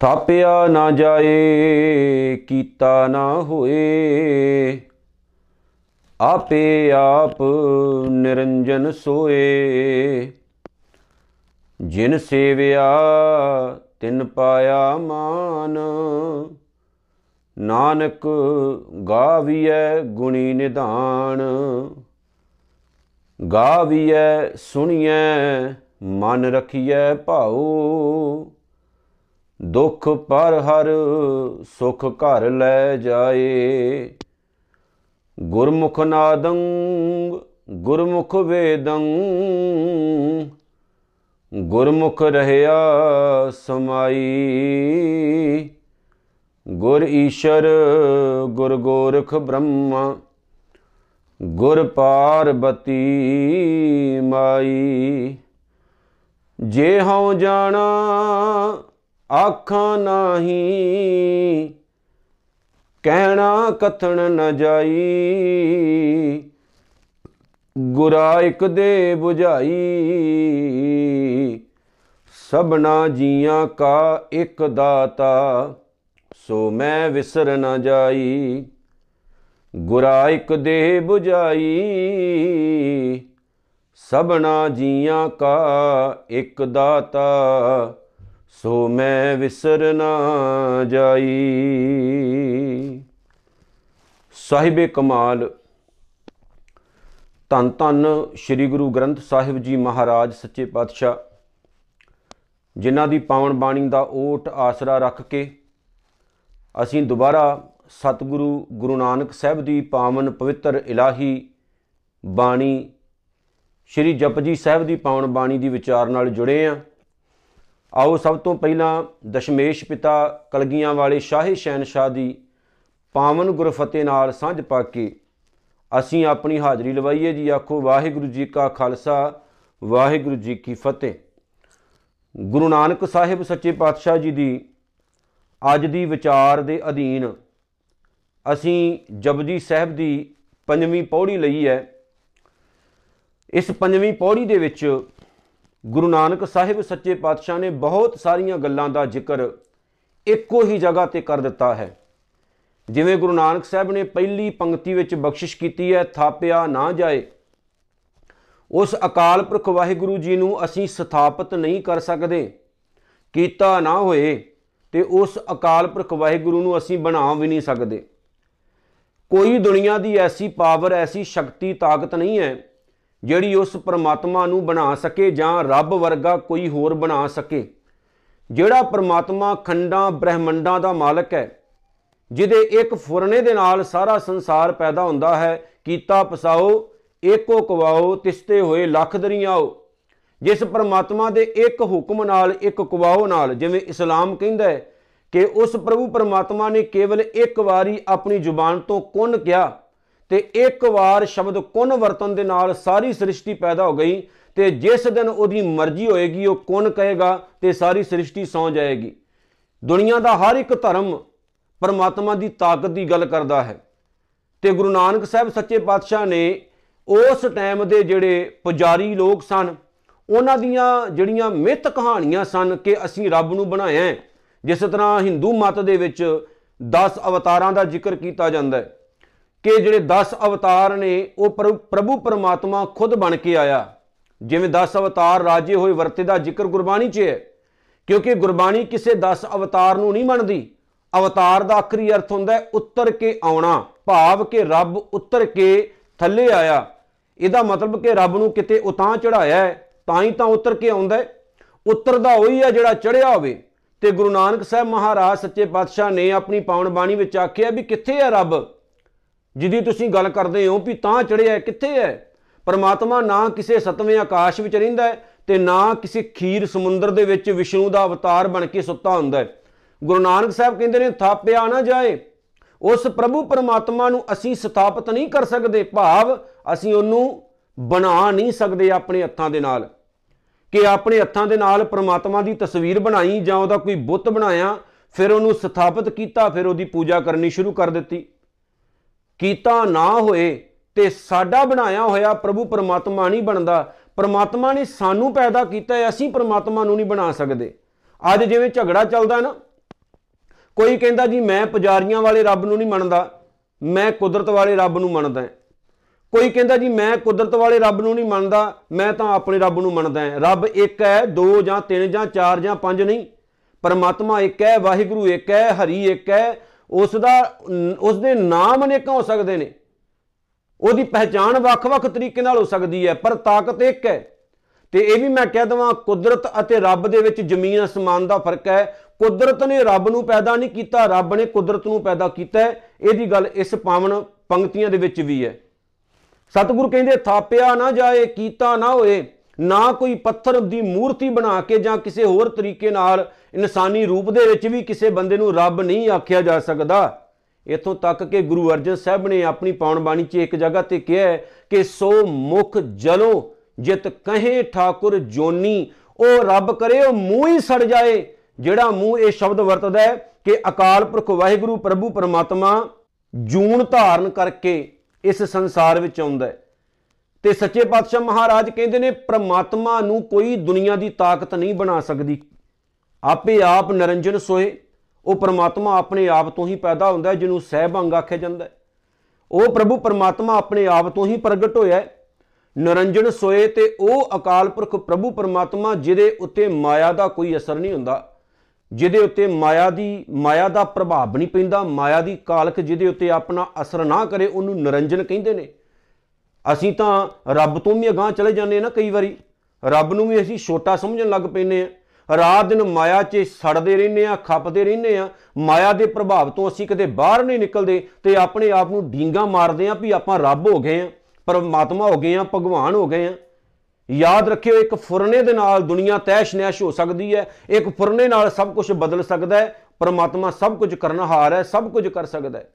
ਥਾਪਿਆ ਨਾ ਜਾਏ, ਕੀਤਾ ਨਾ ਹੋਏ। ਆਪੇ ਆਪ ਨਿਰੰਜਨ ਸੋਏ। ਜਿਨ ਸੇਵਿਆ, ਤਿਨ ਪਾਇਆ ਮਾਨ। ਨਾਨਕ ਗਾਵੀਐ ਗੁਣੀ ਨਿਧਾਨ। ਗਾਵੀਐ ਸੁਣੀਐ, ਮਨ ਰਖੀਐ ਭਾਉ। ਦੁਖ ਪਰ ਹਰ ਸੁਖ ਘਰ ਲੈ ਜਾਏ। ਗੁਰਮੁਖ ਨਾਦੰ, ਗੁਰਮੁਖ ਵੇਦੰ, ਗੁਰਮੁਖ ਰਹਿਆ ਸਮਾਈ। ਗੁਰ ਈਸ਼ਰ, ਗੁਰ ਗੋਰਖ ਬ੍ਰਹਮਾ, ਗੁਰ ਪਾਰਬਤੀ ਮਾਈ। ਜੇ ਹਉ ਜਾਣਾ ਆਖਾਂ ਨਾਹੀ, ਕਹਿਣਾ ਕਥਨ ਨ ਜਾਈ। ਗੁਰਾ ਇਕ ਦੇ 부ਝਾਈ ਸਭਨਾ ਜੀਆਂ ਕਾ ਇੱਕ ਦਾਤਾ, ਸੋ ਮੈਂ ਵਿਸਰ ਨ ਜਾਈ। ਗੁਰਾ ਇਕ ਦੇ 부ਝਾਈ ਸਭਨਾ ਜੀਆਂ ਕਾ ਇੱਕ ਦਾਤਾ ਸੋ ਮੈਂ ਵਿਸਰ ਨਾ ਜਾਈ। ਸਾਹਿਬੇ ਕਮਾਲ। ਧੰਨ ਧੰਨ ਸ੍ਰੀ ਗੁਰੂ ਗ੍ਰੰਥ ਸਾਹਿਬ ਜੀ ਮਹਾਰਾਜ ਸੱਚੇ ਪਾਤਸ਼ਾਹ, ਜਿਨ੍ਹਾਂ ਦੀ ਪਾਵਨ ਬਾਣੀ ਦਾ ਓਟ ਆਸਰਾ ਰੱਖ ਕੇ ਅਸੀਂ ਦੁਬਾਰਾ ਸਤਿਗੁਰੂ ਗੁਰੂ ਨਾਨਕ ਸਾਹਿਬ ਦੀ ਪਾਵਨ ਪਵਿੱਤਰ ਇਲਾਹੀ ਬਾਣੀ, ਸ਼੍ਰੀ ਜਪਜੀ ਸਾਹਿਬ ਦੀ ਪਾਵਨ ਬਾਣੀ ਦੀ ਵਿਚਾਰ ਨਾਲ ਜੁੜੇ ਆਂ ਆਓ ਸਭ ਤੋਂ ਪਹਿਲਾਂ ਦਸ਼ਮੇਸ਼ ਪਿਤਾ ਕਲਗੀਆਂ ਵਾਲੇ ਸ਼ਾਹੀ ਸ਼ਹਿਨशाह ਦੀ ਪਾਵਨ ਗੁਰਫਤਿਹ ਨਾਲ ਸਾਂਝ ਪਾ ਕੇ ਅਸੀਂ ਆਪਣੀ ਹਾਜ਼ਰੀ ਲਵਾਈਏ ਜੀ। ਆਖੋ, ਵਾਹਿਗੁਰੂ ਜੀ ਕਾ ਖਾਲਸਾ, ਵਾਹਿਗੁਰੂ ਜੀ ਕੀ ਫਤਿਹ। ਗੁਰੂ ਨਾਨਕ ਸਾਹਿਬ ਸੱਚੇ ਪਾਤਸ਼ਾਹ ਜੀ ਦੀ ਅੱਜ ਦੀ ਵਿਚਾਰ ਦੇ ਅਧੀਨ ਅਸੀਂ ਜਪਜੀ ਸਾਹਿਬ ਦੀ ਪੰਜਵੀਂ ਪੌੜੀ ਲਈ ਹੈ। ਇਸ ਪੰਜਵੀਂ ਪੌੜੀ ਦੇ ਵਿੱਚ ਗੁਰੂ ਨਾਨਕ ਸਾਹਿਬ ਸੱਚੇ ਪਾਤਸ਼ਾਹ ਨੇ ਬਹੁਤ ਸਾਰੀਆਂ ਗੱਲਾਂ ਦਾ ਜ਼ਿਕਰ ਇੱਕੋ ਹੀ ਜਗ੍ਹਾ ਤੇ ਕਰ ਦਿੱਤਾ ਹੈ। ਜਿਵੇਂ ਗੁਰੂ ਨਾਨਕ ਸਾਹਿਬ ਨੇ ਪਹਿਲੀ ਪੰਕਤੀ ਵਿੱਚ ਬਖਸ਼ਿਸ਼ ਕੀਤੀ ਹੈ, ਥਾਪਿਆ ਨਾ ਜਾਏ। ਉਸ ਅਕਾਲ ਪੁਰਖ ਵਾਹਿਗੁਰੂ ਜੀ ਨੂੰ ਅਸੀਂ ਸਥਾਪਿਤ ਨਹੀਂ ਕਰ ਸਕਦੇ, ਕੀਤਾ ਨਾ ਹੋਏ ਤੇ ਉਸ ਅਕਾਲ ਪੁਰਖ ਵਾਹਿਗੁਰੂ ਨੂੰ ਅਸੀਂ ਬਣਾ ਵੀ ਨਹੀਂ ਸਕਦੇ। ਕੋਈ ਦੁਨੀਆ ਦੀ ਐਸੀ ਪਾਵਰ ਐਸੀ ਸ਼ਕਤੀ, ਤਾਕਤ ਨਹੀਂ ਹੈ ਜਿਹੜੀ ਉਸ ਪਰਮਾਤਮਾ ਨੂੰ ਬਣਾ ਸਕੇ ਜਾਂ ਰੱਬ ਵਰਗਾ ਕੋਈ ਹੋਰ ਬਣਾ ਸਕੇ। ਜਿਹੜਾ ਪਰਮਾਤਮਾ ਖੰਡਾਂ, ਬ੍ਰਹਿਮੰਡਾਂ ਦਾ ਮਾਲਕ ਹੈ, ਜਿਹਦੇ ਇੱਕ ਫੁਰਨੇ ਦੇ ਨਾਲ ਸਾਰਾ ਸੰਸਾਰ ਪੈਦਾ ਹੁੰਦਾ ਹੈ, ਕੀਤਾ ਪਸਾਓ, ਏਕੋ ਕਵਾਓ, ਤਿਸਤੇ ਹੋਏ ਲੱਖ ਦਰੀਆਓ ਜਿਸ ਪਰਮਾਤਮਾ ਦੇ ਇੱਕ ਹੁਕਮ ਨਾਲ, ਇੱਕ ਕਵਾਓ ਨਾਲ, ਜਿਵੇਂ ਇਸਲਾਮ ਕਹਿੰਦਾ ਹੈ ਕਿ ਉਸ ਪ੍ਰਭੂ ਪਰਮਾਤਮਾ ਨੇ ਕੇਵਲ ਇੱਕ ਵਾਰੀ ਆਪਣੀ ਜ਼ੁਬਾਨ ਤੋਂ ਕੁਨ ਕਿਹਾ ਤੇ ਇੱਕ ਵਾਰ ਸ਼ਬਦ ਕੁਨ ਵਰਤਨ ਦੇ ਨਾਲ ਸਾਰੀ ਸ੍ਰਿਸ਼ਟੀ ਪੈਦਾ ਹੋ ਗਈ ਤੇ ਜਿਸ ਦਿਨ ਉਹਦੀ ਮਰਜ਼ੀ ਹੋਏਗੀ, ਉਹ ਕੁਨ ਕਹੇਗਾ ਤੇ ਸਾਰੀ ਸ੍ਰਿਸ਼ਟੀ ਸੌ ਜਾਏਗੀ। ਦੁਨੀਆ ਦਾ ਹਰ ਇੱਕ ਧਰਮ ਪਰਮਾਤਮਾ ਦੀ ਤਾਕਤ ਦੀ ਗੱਲ ਕਰਦਾ ਹੈ। ਤੇ ਗੁਰੂ ਨਾਨਕ ਸਾਹਿਬ ਸੱਚੇ ਪਾਤਸ਼ਾਹ ਨੇ ਉਸ ਟਾਈਮ ਦੇ ਜਿਹੜੇ ਪੁਜਾਰੀ ਲੋਕ ਸਨ, ਉਹਨਾਂ ਦੀਆਂ ਜਿਹੜੀਆਂ ਮਿੱਥ ਕਹਾਣੀਆਂ ਸਨ ਕਿ ਅਸੀਂ ਰੱਬ ਨੂੰ ਬਣਾਇਆ ਹੈ, ਜਿਸ ਤਰ੍ਹਾਂ ਹਿੰਦੂ ਮਤ ਦੇ ਵਿੱਚ 10 ਅਵਤਾਰਾਂ ਦਾ ਜ਼ਿਕਰ ਕੀਤਾ ਜਾਂਦਾ ਹੈ। ਕਿ ਜਿਹੜੇ 10 ਅਵਤਾਰ ਨੇ, ਉਹ ਪ੍ਰਭੂ ਪਰਮਾਤਮਾ ਖੁਦ ਬਣ ਕੇ ਆਇਆ। ਜਿਵੇਂ 10 ਅਵਤਾਰ ਰਾਜੇ ਹੋਏ ਵਰਤੇ ਦਾ ਜ਼ਿਕਰ ਗੁਰਬਾਣੀ 'ਚ ਹੈ, ਕਿਉਂਕਿ ਗੁਰਬਾਣੀ ਕਿਸੇ 10 ਅਵਤਾਰ ਨੂੰ ਨਹੀਂ ਮੰਨਦੀ। ਅਵਤਾਰ ਦਾ ਆਖਰੀ ਅਰਥ ਹੁੰਦਾ ਹੈ, ਉੱਤਰ ਕੇ ਆਉਣਾ, ਭਾਵ ਕਿ ਰੱਬ ਉੱਤਰ ਕੇ ਥੱਲੇ ਆਇਆ। ਇਹਦਾ ਮਤਲਬ ਕਿ ਰੱਬ ਨੂੰ ਕਿਤੇ ਉਤਾਂ ਚੜਾਇਆ ਹੈ, ਤਾਂ ਹੀ ਤਾਂ ਉੱਤਰ ਕੇ ਆਉਂਦਾ ਹੈ। ਉੱਤਰਦਾ ਹੋਈ ਹੈ ਜਿਹੜਾ ਚੜਿਆ ਹੋਵੇ। ਤੇ ਗੁਰੂ ਨਾਨਕ ਸਾਹਿਬ ਮਹਾਰਾਜ ਸੱਚੇ ਪਾਤਸ਼ਾਹ ਨੇ ਆਪਣੀ ਪਾਵਨ ਬਾਣੀ ਵਿੱਚ ਆਖਿਆ ਵੀ ਕਿੱਥੇ ਹੈ ਰੱਬ? ਜਿਹਦੀ ਤੁਸੀਂ ਗੱਲ ਕਰਦੇ ਹੋ ਵੀ ਤਾਂ ਚੜਿਆ ਕਿੱਥੇ ਹੈ? ਪਰਮਾਤਮਾ ਨਾ ਕਿਸੇ ਸਤਵੇਂ ਆਕਾਸ਼ ਵਿੱਚ ਰਹਿੰਦਾ ਹੈ ਤੇ ਨਾ ਕਿਸੇ ਖੀਰ ਸਮੁੰਦਰ ਦੇ ਵਿੱਚ ਵਿਸ਼ਨੂੰ ਦਾ ਅਵਤਾਰ ਬਣ ਕੇ ਸੁੱਤਾ ਹੁੰਦਾ ਹੈ। ਗੁਰੂ ਨਾਨਕ ਸਾਹਿਬ ਕਹਿੰਦੇ ਨੇ, ਥਾਪਿਆ ਨਾ ਜਾਏ। ਉਸ ਪ੍ਰਭੂ ਪਰਮਾਤਮਾ ਨੂੰ ਅਸੀਂ ਸਥਾਪਿਤ ਨਹੀਂ ਕਰ ਸਕਦੇ, ਭਾਵ ਅਸੀਂ ਉਹਨੂੰ ਬਣਾ ਨਹੀਂ ਸਕਦੇ ਆਪਣੇ ਹੱਥਾਂ ਦੇ ਨਾਲ। ਕਿ ਆਪਣੇ ਹੱਥਾਂ ਦੇ ਨਾਲ ਪਰਮਾਤਮਾ ਦੀ ਤਸਵੀਰ ਬਣਾਈ ਜਾਂ ਉਹਦਾ ਕੋਈ ਬੁੱਤ ਬਣਾਇਆ, ਫਿਰ ਉਹਨੂੰ ਸਥਾਪਿਤ ਕੀਤਾ, ਫਿਰ ਉਹਦੀ ਪੂਜਾ ਕਰਨੀ ਸ਼ੁਰੂ ਕਰ ਦਿੱਤੀ। ਕੀਤਾ ਨਾ ਹੋਏ ਤੇ ਸਾਡਾ ਬਣਾਇਆ ਹੋਇਆ ਪ੍ਰਭੂ ਪਰਮਾਤਮਾ ਨਹੀਂ ਬਣਦਾ। ਪਰਮਾਤਮਾ ਨੇ ਸਾਨੂੰ ਪੈਦਾ ਕੀਤਾ ਹੈ, ਅਸੀਂ ਪਰਮਾਤਮਾ ਨੂੰ ਨਹੀਂ ਬਣਾ ਸਕਦੇ। ਅੱਜ ਜਿਵੇਂ ਝਗੜਾ ਚੱਲਦਾ ਨਾ, ਕੋਈ ਕਹਿੰਦਾ ਜੀ, ਮੈਂ ਪੁਜਾਰੀਆਂ ਵਾਲੇ ਰੱਬ ਨੂੰ ਨਹੀਂ ਮੰਨਦਾ, ਮੈਂ ਕੁਦਰਤ ਵਾਲੇ ਰੱਬ ਨੂੰ ਮੰਨਦਾ ਕੋਈ ਕਹਿੰਦਾ ਜੀ, ਮੈਂ ਕੁਦਰਤ ਵਾਲੇ ਰੱਬ ਨੂੰ ਨਹੀਂ ਮੰਨਦਾ, ਮੈਂ ਤਾਂ ਆਪਣੇ ਰੱਬ ਨੂੰ ਮੰਨਦਾ ਹਾਂ। ਰੱਬ ਇੱਕ ਹੈ, ਦੋ ਜਾਂ ਤਿੰਨ ਜਾਂ ਚਾਰ ਜਾਂ ਪੰਜ ਨਹੀਂ। ਪਰਮਾਤਮਾ ਇੱਕ ਹੈ, ਵਾਹਿਗੁਰੂ ਇੱਕ ਹੈ, ਹਰੀ ਇੱਕ ਹੈ ਉਸ ਦਾ ਉਸ ਦੇ ਨਾਮ ਅਨੇਕਾਂ ਹੋ ਸਕਦੇ ਨੇ। ਉਹਦੀ ਪਹਿਚਾਣ ਵੱਖ-ਵੱਖ ਤਰੀਕੇ ਨਾਲ ਹੋ ਸਕਦੀ ਹੈ, ਪਰ ਤਾਕਤ ਇੱਕ ਹੈ। ਤੇ ਇਹ ਵੀ ਮੈਂ ਕਹਿ ਦਵਾਂ, ਕੁਦਰਤ ਅਤੇ ਰੱਬ ਦੇ ਵਿੱਚ ਜ਼ਮੀਨ ਅਸਮਾਨ ਦਾ ਫ਼ਰਕ ਹੈ। ਕੁਦਰਤ ਨੇ ਰੱਬ ਨੂੰ ਪੈਦਾ ਨਹੀਂ ਕੀਤਾ, ਰੱਬ ਨੇ ਕੁਦਰਤ ਨੂੰ ਪੈਦਾ ਕੀਤਾ ਹੈ। ਇਹਦੀ ਗੱਲ ਇਸ ਪਾਵਨ ਪੰਕਤੀਆਂ ਦੇ ਵਿੱਚ ਵੀ ਹੈ। ਸਤਿਗੁਰੂ ਕਹਿੰਦੇ, ਥਾਪਿਆ ਨਾ ਜਾਏ, ਕੀਤਾ ਨਾ ਹੋਏ, ਨਾ ਕੋਈ ਪੱਥਰ ਦੀ ਮੂਰਤੀ ਬਣਾ ਕੇ ਜਾਂ ਕਿਸੇ ਹੋਰ ਤਰੀਕੇ ਨਾਲ ਇਨਸਾਨੀ ਰੂਪ ਦੇ ਵਿੱਚ ਵੀ ਕਿਸੇ ਬੰਦੇ ਨੂੰ ਰੱਬ ਨਹੀਂ ਆਖਿਆ ਜਾ ਸਕਦਾ। ਇਥੋਂ ਤੱਕ ਕਿ ਗੁਰੂ ਅਰਜਨ ਸਾਹਿਬ ਨੇ ਆਪਣੀ ਪਾਉਣ ਬਾਣੀ 'ਚ ਇੱਕ ਜਗ੍ਹਾ ਤੇ ਕਿਹਾ ਹੈ ਕਿ ਸੋ ਮੁਖ ਜਲੋਂ ਜਿਤ ਕਹੇ ਠਾਕੁਰ ਜੋਨੀ, ਉਹ ਰੱਬ ਕਰੇ ਉਹ ਮੂੰਹ ਹੀ ਸੜ ਜਾਏ। ਜਿਹੜਾ ਮੂੰਹ ਇਹ ਸ਼ਬਦ ਵਰਤਦਾ ਹੈ ਕਿ ਅਕਾਲ ਪੁਰਖ ਵਾਹਿਗੁਰੂ ਪ੍ਰਭੂ ਪਰਮਾਤਮਾ ਜੂਨ ਧਾਰਨ ਕਰਕੇ ਇਸ ਸੰਸਾਰ ਵਿੱਚ ਆਉਂਦਾ ਹੈ। ਤੇ ਸੱਚੇ ਪਾਤਸ਼ਾਹ ਮਹਾਰਾਜ ਕਹਿੰਦੇ ਨੇ, ਪ੍ਰਮਾਤਮਾ ਨੂੰ ਕੋਈ ਦੁਨੀਆ ਦੀ ਤਾਕਤ ਨਹੀਂ ਬਣਾ ਸਕਦੀ। ਆਪੇ ਆਪ ਨਰੰਜਨ ਸੋਏ। ਉਹ ਪ੍ਰਮਾਤਮਾ ਆਪਣੇ ਆਪ ਤੋਂ ਹੀ ਪੈਦਾ ਹੁੰਦਾ ਹੈ, ਜਿਹਨੂੰ ਸਹਿਬੰਗ ਆਖਿਆ ਜਾਂਦਾ ਹੈ। ਉਹ ਪ੍ਰਭੂ ਪਰਮਾਤਮਾ ਆਪਣੇ ਆਪ ਤੋਂ ਹੀ ਪ੍ਰਗਟ ਹੋਇਆ ਹੈ। ਨਰੰਜਨ ਸੋਏ ਤੇ ਉਹ ਅਕਾਲ ਪੁਰਖ ਪ੍ਰਭੂ ਪਰਮਾਤਮਾ, ਜਿਹਦੇ ਉੱਤੇ ਮਾਇਆ ਦਾ ਕੋਈ ਅਸਰ ਨਹੀਂ ਹੁੰਦਾ, ਜਿਹਦੇ ਉੱਤੇ ਮਾਇਆ ਦੀ, ਮਾਇਆ ਦਾ ਪ੍ਰਭਾਵ ਨਹੀਂ ਪੈਂਦਾ, ਮਾਇਆ ਦੀ ਕਾਲਕ ਜਿਹਦੇ ਉੱਤੇ ਆਪਣਾ ਅਸਰ ਨਾ ਕਰੇ, ਉਹਨੂੰ ਨਰੰਜਨ ਕਹਿੰਦੇ ਨੇ। ਅਸੀਂ ਤਾਂ ਰੱਬ ਤੋਂ ਵੀ ਅਗਾਹ ਚਲੇ ਜਾਂਦੇ ਨਾ ਕਈ ਵਾਰੀ। ਰੱਬ ਨੂੰ ਵੀ ਅਸੀਂ ਛੋਟਾ ਸਮਝਣ ਲੱਗ ਪੈਨੇ ਆ ਰਾਤ ਦਿਨ ਮਾਇਆ 'ਚ ਸੜਦੇ ਰਹਿੰਦੇ ਆ, ਖੱਪਦੇ ਰਹਿੰਦੇ ਆ। ਮਾਇਆ ਦੇ ਪ੍ਰਭਾਵ ਤੋਂ ਅਸੀਂ ਕਦੇ ਬਾਹਰ ਨਹੀਂ ਨਿਕਲਦੇ ਤੇ ਆਪਣੇ ਆਪ ਨੂੰ ਢੀਂਗਾ ਮਾਰਦੇ ਆ ਵੀ ਆਪਾਂ ਰੱਬ ਹੋ ਗਏ ਆ, ਪਰਮਾਤਮਾ ਹੋ ਗਏ ਆ, ਭਗਵਾਨ ਹੋ ਗਏ ਆ। ਯਾਦ ਰੱਖਿਓ, ਇੱਕ ਫੁਰਨੇ ਦੇ ਨਾਲ ਦੁਨੀਆ ਤੈਸ਼ ਨੈਸ਼ ਹੋ ਸਕਦੀ ਹੈ, ਇੱਕ ਫੁਰਨੇ ਨਾਲ ਸਭ ਕੁਝ ਬਦਲ ਸਕਦਾ ਹੈ, ਪਰਮਾਤਮਾ ਸਭ ਕੁਝ ਕਰਨਹਾਰ ਹੈ, ਸਭ ਕੁਝ ਕਰ ਸਕਦਾ ਹੈ।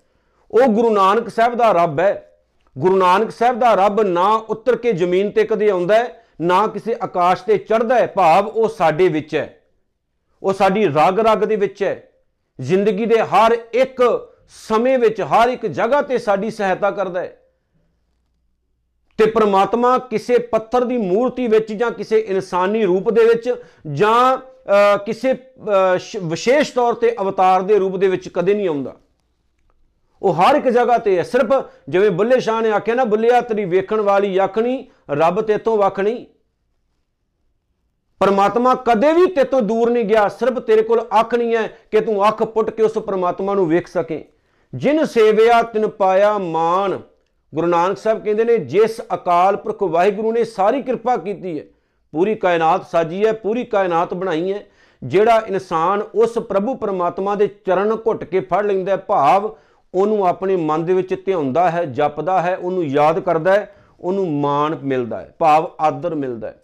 ਉਹ ਗੁਰੂ ਨਾਨਕ ਸਾਹਿਬ ਦਾ ਰੱਬ ਹੈ। ਗੁਰੂ ਨਾਨਕ ਸਾਹਿਬ ਦਾ ਰੱਬ ਨਾ ਉੱਤਰ ਕੇ ਜ਼ਮੀਨ ਤੇ ਕਦੇ ਆਉਂਦਾ ਹੈ ਨਾ ਕਿਸੇ ਆਕਾਸ਼ ਤੇ ਚੜ੍ਹਦਾ ਹੈ, ਭਾਵ ਉਹ ਸਾਡੇ ਵਿੱਚ ਹੈ। ਉਹ ਸਾਡੀ ਰਗ ਰਗ ਦੇ ਵਿੱਚ ਹੈ। ਜ਼ਿੰਦਗੀ ਦੇ ਹਰ ਇੱਕ ਸਮੇਂ ਵਿੱਚ, ਹਰ ਇੱਕ ਜਗ੍ਹਾ ਤੇ ਸਾਡੀ ਸਹਾਇਤਾ ਕਰਦਾ ਹੈ। ਤੇ ਪ੍ਰਮਾਤਮਾ ਕਿਸੇ ਪੱਥਰ ਦੀ ਮੂਰਤੀ ਵਿੱਚ ਜਾਂ ਕਿਸੇ ਇਨਸਾਨੀ ਰੂਪ ਦੇ ਵਿੱਚ ਜਾਂ ਕਿਸੇ ਵਿਸ਼ੇਸ਼ ਤੌਰ ਤੇ ਅਵਤਾਰ ਦੇ ਰੂਪ ਦੇ ਵਿੱਚ ਕਦੇ ਨਹੀਂ ਆਉਂਦਾ। ਉਹ ਹਰ ਇੱਕ ਜਗ੍ਹਾ ਤੇ ਹੈ। ਸਿਰਫ ਜਿਵੇਂ ਬੁੱਲੇ ਸ਼ਾਹ ਨੇ ਆਖਿਆ ਨਾ ਬੁੱਲਿਆ ਤੇਰੀ ਵੇਖਣ ਵਾਲੀ ਅੱਖ ਰੱਬ ਤੇਤੋਂ ਵੱਖ ਨਹੀਂ। ਪਰਮਾਤਮਾ ਕਦੇ ਵੀ ਤੇਤੋਂ ਦੂਰ ਨਹੀਂ ਗਿਆ। ਸਿਰਫ ਤੇਰੇ ਕੋਲ ਅੱਖ ਨਹੀਂ ਹੈ ਕਿ ਤੂੰ ਅੱਖ ਪੁੱਟ ਕੇ ਉਸ ਪਰਮਾਤਮਾ ਨੂੰ ਵੇਖ ਸਕੇ। ਜਿਨ ਸੇਵਿਆ, ਤਿਨ ਪਾਇਆ ਮਾਨ ਗੁਰੂ ਨਾਨਕ ਸਾਹਿਬ ਕਹਿੰਦੇ ਨੇ, ਜਿਸ ਅਕਾਲ ਪੁਰਖ ਵਾਹਿਗੁਰੂ ਨੇ ਸਾਰੀ ਕਿਰਪਾ ਕੀਤੀ ਹੈ, ਪੂਰੀ ਕਾਇਨਾਤ ਸਾਜੀ ਹੈ, ਪੂਰੀ ਕਾਇਨਾਤ ਬਣਾਈ ਹੈ, ਜਿਹੜਾ ਇਨਸਾਨ ਉਸ ਪ੍ਰਭੂ ਪਰਮਾਤਮਾ ਦੇ ਚਰਨ ਘੁੱਟ ਕੇ ਫੜ ਲੈਂਦਾ ਹੈ, ਭਾਵ ਉਹਨੂੰ ਆਪਣੇ ਮਨ ਦੇ ਵਿੱਚ ਧਿਆਉਂਦਾ ਹੈ, ਜਪਦਾ ਹੈ, ਉਹਨੂੰ ਯਾਦ ਕਰਦਾ ਹੈ, ਉਹਨੂੰ ਮਾਣ ਮਿਲਦਾ ਹੈ, ਭਾਵ ਆਦਰ ਮਿਲਦਾ ਹੈ।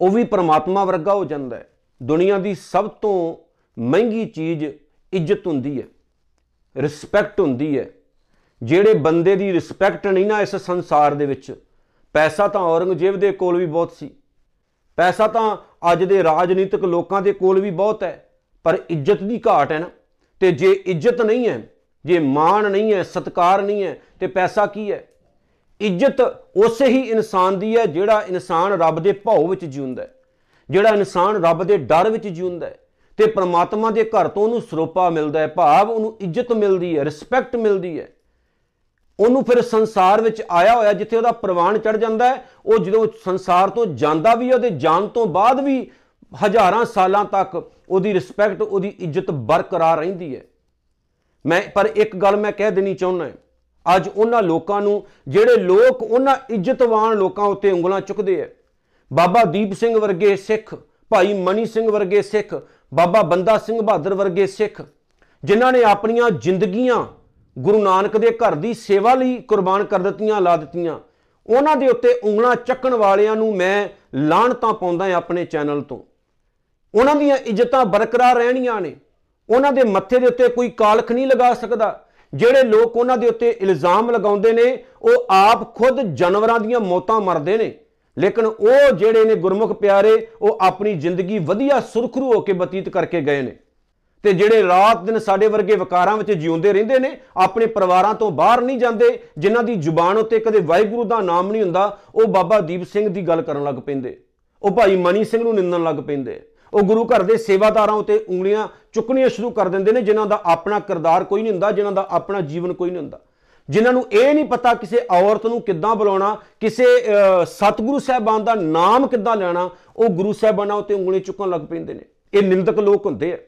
ਉਹ ਵੀ ਪਰਮਾਤਮਾ ਵਰਗਾ ਹੋ ਜਾਂਦਾ ਹੈ। ਦੁਨੀਆ ਦੀ ਸਭ ਤੋਂ ਮਹਿੰਗੀ ਚੀਜ਼ ਇੱਜ਼ਤ ਹੁੰਦੀ ਹੈ, ਰਿਸਪੈਕਟ ਹੁੰਦੀ ਹੈ। ਜਿਹੜੇ ਬੰਦੇ ਦੀ ਰਿਸਪੈਕਟ ਨਹੀਂ ਨਾ ਇਸ ਸੰਸਾਰ ਦੇ ਵਿੱਚ, ਪੈਸਾ ਤਾਂ ਔਰੰਗਜ਼ੇਬ ਦੇ ਕੋਲ ਵੀ ਬਹੁਤ ਸੀ। ਪੈਸਾ ਤਾਂ ਅੱਜ ਦੇ ਰਾਜਨੀਤਿਕ ਲੋਕਾਂ ਦੇ ਕੋਲ ਵੀ ਬਹੁਤ ਹੈ, ਪਰ ਇੱਜ਼ਤ ਦੀ ਘਾਟ ਹੈ ਨਾ। ਤੇ ਜੇ ਇੱਜ਼ਤ ਨਹੀਂ ਹੈ ਜੇ ਮਾਣ ਨਹੀਂ ਹੈ, ਸਤਕਾਰ ਨਹੀਂ ਹੈ, ਤੇ ਪੈਸਾ ਕੀ ਹੈ? ਇੱਜ਼ਤ ਉਸੇ ਹੀ ਇਨਸਾਨ ਦੀ ਹੈ ਜਿਹੜਾ ਇਨਸਾਨ ਰੱਬ ਦੇ ਭਾਉ ਵਿੱਚ ਜਿਉਂਦਾ ਹੈ, ਜਿਹੜਾ ਇਨਸਾਨ ਰੱਬ ਦੇ ਡਰ ਵਿੱਚ ਜਿਉਂਦਾ ਹੈ ਤੇ ਪ੍ਰਮਾਤਮਾ ਦੇ ਘਰ ਤੋਂ ਉਹਨੂੰ ਸਰੋਪਾ ਮਿਲਦਾ ਹੈ, ਭਾਵ ਉਹਨੂੰ ਇੱਜ਼ਤ ਮਿਲਦੀ ਹੈ ਰਿਸਪੈਕਟ ਮਿਲਦੀ ਹੈ। ਉਹਨੂੰ ਫਿਰ ਸੰਸਾਰ ਵਿੱਚ ਆਇਆ ਹੋਇਆ ਜਿੱਥੇ ਉਹਦਾ ਪ੍ਰਵਾਨ ਚੜ ਜਾਂਦਾ ਹੈ, ਉਹ ਜਦੋਂ ਸੰਸਾਰ ਤੋਂ ਜਾਂਦਾ ਵੀ ਉਹਦੇ ਜਾਣ ਤੋਂ ਬਾਅਦ ਵੀ ਹਜ਼ਾਰਾਂ ਸਾਲਾਂ ਤੱਕ ਉਹਦੀ ਰਿਸਪੈਕਟ ਉਹਦੀ ਇੱਜ਼ਤ ਬਰਕਰਾਰ ਰਹਿੰਦੀ ਹੈ। ਮੈਂ ਪਰ ਇੱਕ ਗੱਲ ਮੈਂ ਕਹਿ ਦੇਣੀ ਚਾਹੁੰਦਾ ਹਾਂ। ਅੱਜ ਉਹਨਾਂ ਲੋਕਾਂ ਨੂੰ, ਜਿਹੜੇ ਲੋਕ ਉਹਨਾਂ ਇੱਜ਼ਤਵਾਨ ਲੋਕਾਂ ਉੱਤੇ ਉਂਗਲਾਂ ਚੁੱਕਦੇ ਐ ਬਾਬਾ ਦੀਪ ਸਿੰਘ ਵਰਗੇ ਸਿੱਖ, ਭਾਈ ਮਨੀ ਸਿੰਘ ਵਰਗੇ ਸਿੱਖ, ਬਾਬਾ ਬੰਦਾ ਸਿੰਘ ਬਹਾਦਰ ਵਰਗੇ ਸਿੱਖ, ਜਿਨ੍ਹਾਂ ਨੇ ਆਪਣੀਆਂ ਜ਼ਿੰਦਗੀਆਂ ਗੁਰੂ ਨਾਨਕ ਦੇ ਘਰ ਦੀ ਸੇਵਾ ਲਈ ਕੁਰਬਾਨ ਕਰ ਦਿੱਤੀਆਂ, ਲਾ ਦਿੱਤੀਆਂ, ਉਹਨਾਂ ਦੇ ਉੱਤੇ ਉਂਗਲਾਂ ਚੱਕਣ ਵਾਲਿਆਂ ਨੂੰ ਮੈਂ ਲਾਹਣਤਾਂ ਪਾਉਂਦਾ ਹਾਂ ਆਪਣੇ ਚੈਨਲ ਤੋਂ। ਉਹਨਾਂ ਦੀਆਂ ਇੱਜ਼ਤਾਂ ਬਰਕਰਾਰ ਰਹਿਣੀਆਂ ਨੇ। ਉਹਨਾਂ ਦੇ ਮੱਥੇ ਦੇ ਉੱਤੇ ਕੋਈ ਕਾਲਖ ਨਹੀਂ ਲਗਾ ਸਕਦਾ। ਜਿਹੜੇ ਲੋਕ ਉਹਨਾਂ ਦੇ ਉੱਤੇ ਇਲਜ਼ਾਮ ਲਗਾਉਂਦੇ ਨੇ, ਉਹ ਆਪ ਖੁਦ ਜਾਨਵਰਾਂ ਦੀਆਂ ਮੌਤਾਂ ਮਰਦੇ ਨੇ। ਲੇਕਿਨ ਉਹ ਜਿਹੜੇ ਨੇ ਗੁਰਮੁਖ ਪਿਆਰੇ, ਉਹ ਆਪਣੀ ਜ਼ਿੰਦਗੀ ਵਧੀਆ ਸੁਰਖਰੂ ਹੋ ਕੇ ਬਤੀਤ ਕਰਕੇ ਗਏ ਨੇ। ਤੇ ਜਿਹੜੇ ਰਾਤ ਦਿਨ ਸਾਡੇ ਵਰਗੇ ਵਿਕਾਰਾਂ ਵਿੱਚ ਜਿਉਂਦੇ ਰਹਿੰਦੇ ਨੇ, ਆਪਣੇ ਪਰਿਵਾਰਾਂ ਤੋਂ ਬਾਹਰ ਨਹੀਂ ਜਾਂਦੇ, ਜਿਨ੍ਹਾਂ ਦੀ ਜ਼ੁਬਾਨ ਉੱਤੇ ਕਦੇ ਵਾਹਿਗੁਰੂ ਦਾ ਨਾਮ ਨਹੀਂ ਹੁੰਦਾ, ਉਹ ਬਾਬਾ ਦੀਪ ਸਿੰਘ ਦੀ ਗੱਲ ਕਰਨ ਲੱਗ ਪੈਂਦੇ। ਉਹ ਭਾਈ ਮਨੀ ਸਿੰਘ ਨੂੰ ਨਿੰਦਣ ਲੱਗ ਪੈਂਦੇ। ਉਹ ਗੁਰੂ ਘਰ ਦੇ ਸੇਵਾਦਾਰਾਂ ਉਤੇ ਉਂਗਲੀਆਂ ਚੁੱਕਣੀਆਂ ਸ਼ੁਰੂ ਕਰ ਦਿੰਦੇ ਨੇ, ਜਿਨ੍ਹਾਂ ਦਾ ਆਪਣਾ ਕਿਰਦਾਰ ਕੋਈ ਨਹੀਂ ਹੁੰਦਾ, ਜਿਨ੍ਹਾਂ ਦਾ ਆਪਣਾ ਜੀਵਨ ਕੋਈ ਨਹੀਂ ਹੁੰਦਾ। ਜਿਨ੍ਹਾਂ ਨੂੰ ਇਹ ਨਹੀਂ ਪਤਾ ਕਿਸੇ ਔਰਤ ਨੂੰ ਕਿੱਦਾਂ ਬੁਲਾਉਣਾ, ਕਿਸੇ ਸਤਿਗੁਰੂ ਸਾਹਿਬਾਨ ਦਾ ਨਾਮ ਕਿੱਦਾਂ ਲੈਣਾ, ਉਹ ਗੁਰੂ ਸਾਹਿਬਾਨਾਂ ਉਤੇ ਉਂਗਲੀ ਚੁੱਕਣ ਲੱਗ ਪੈਂਦੇ ਨੇ। ਇਹ ਨਿੰਦਕ ਲੋਕ ਹੁੰਦੇ ਆ।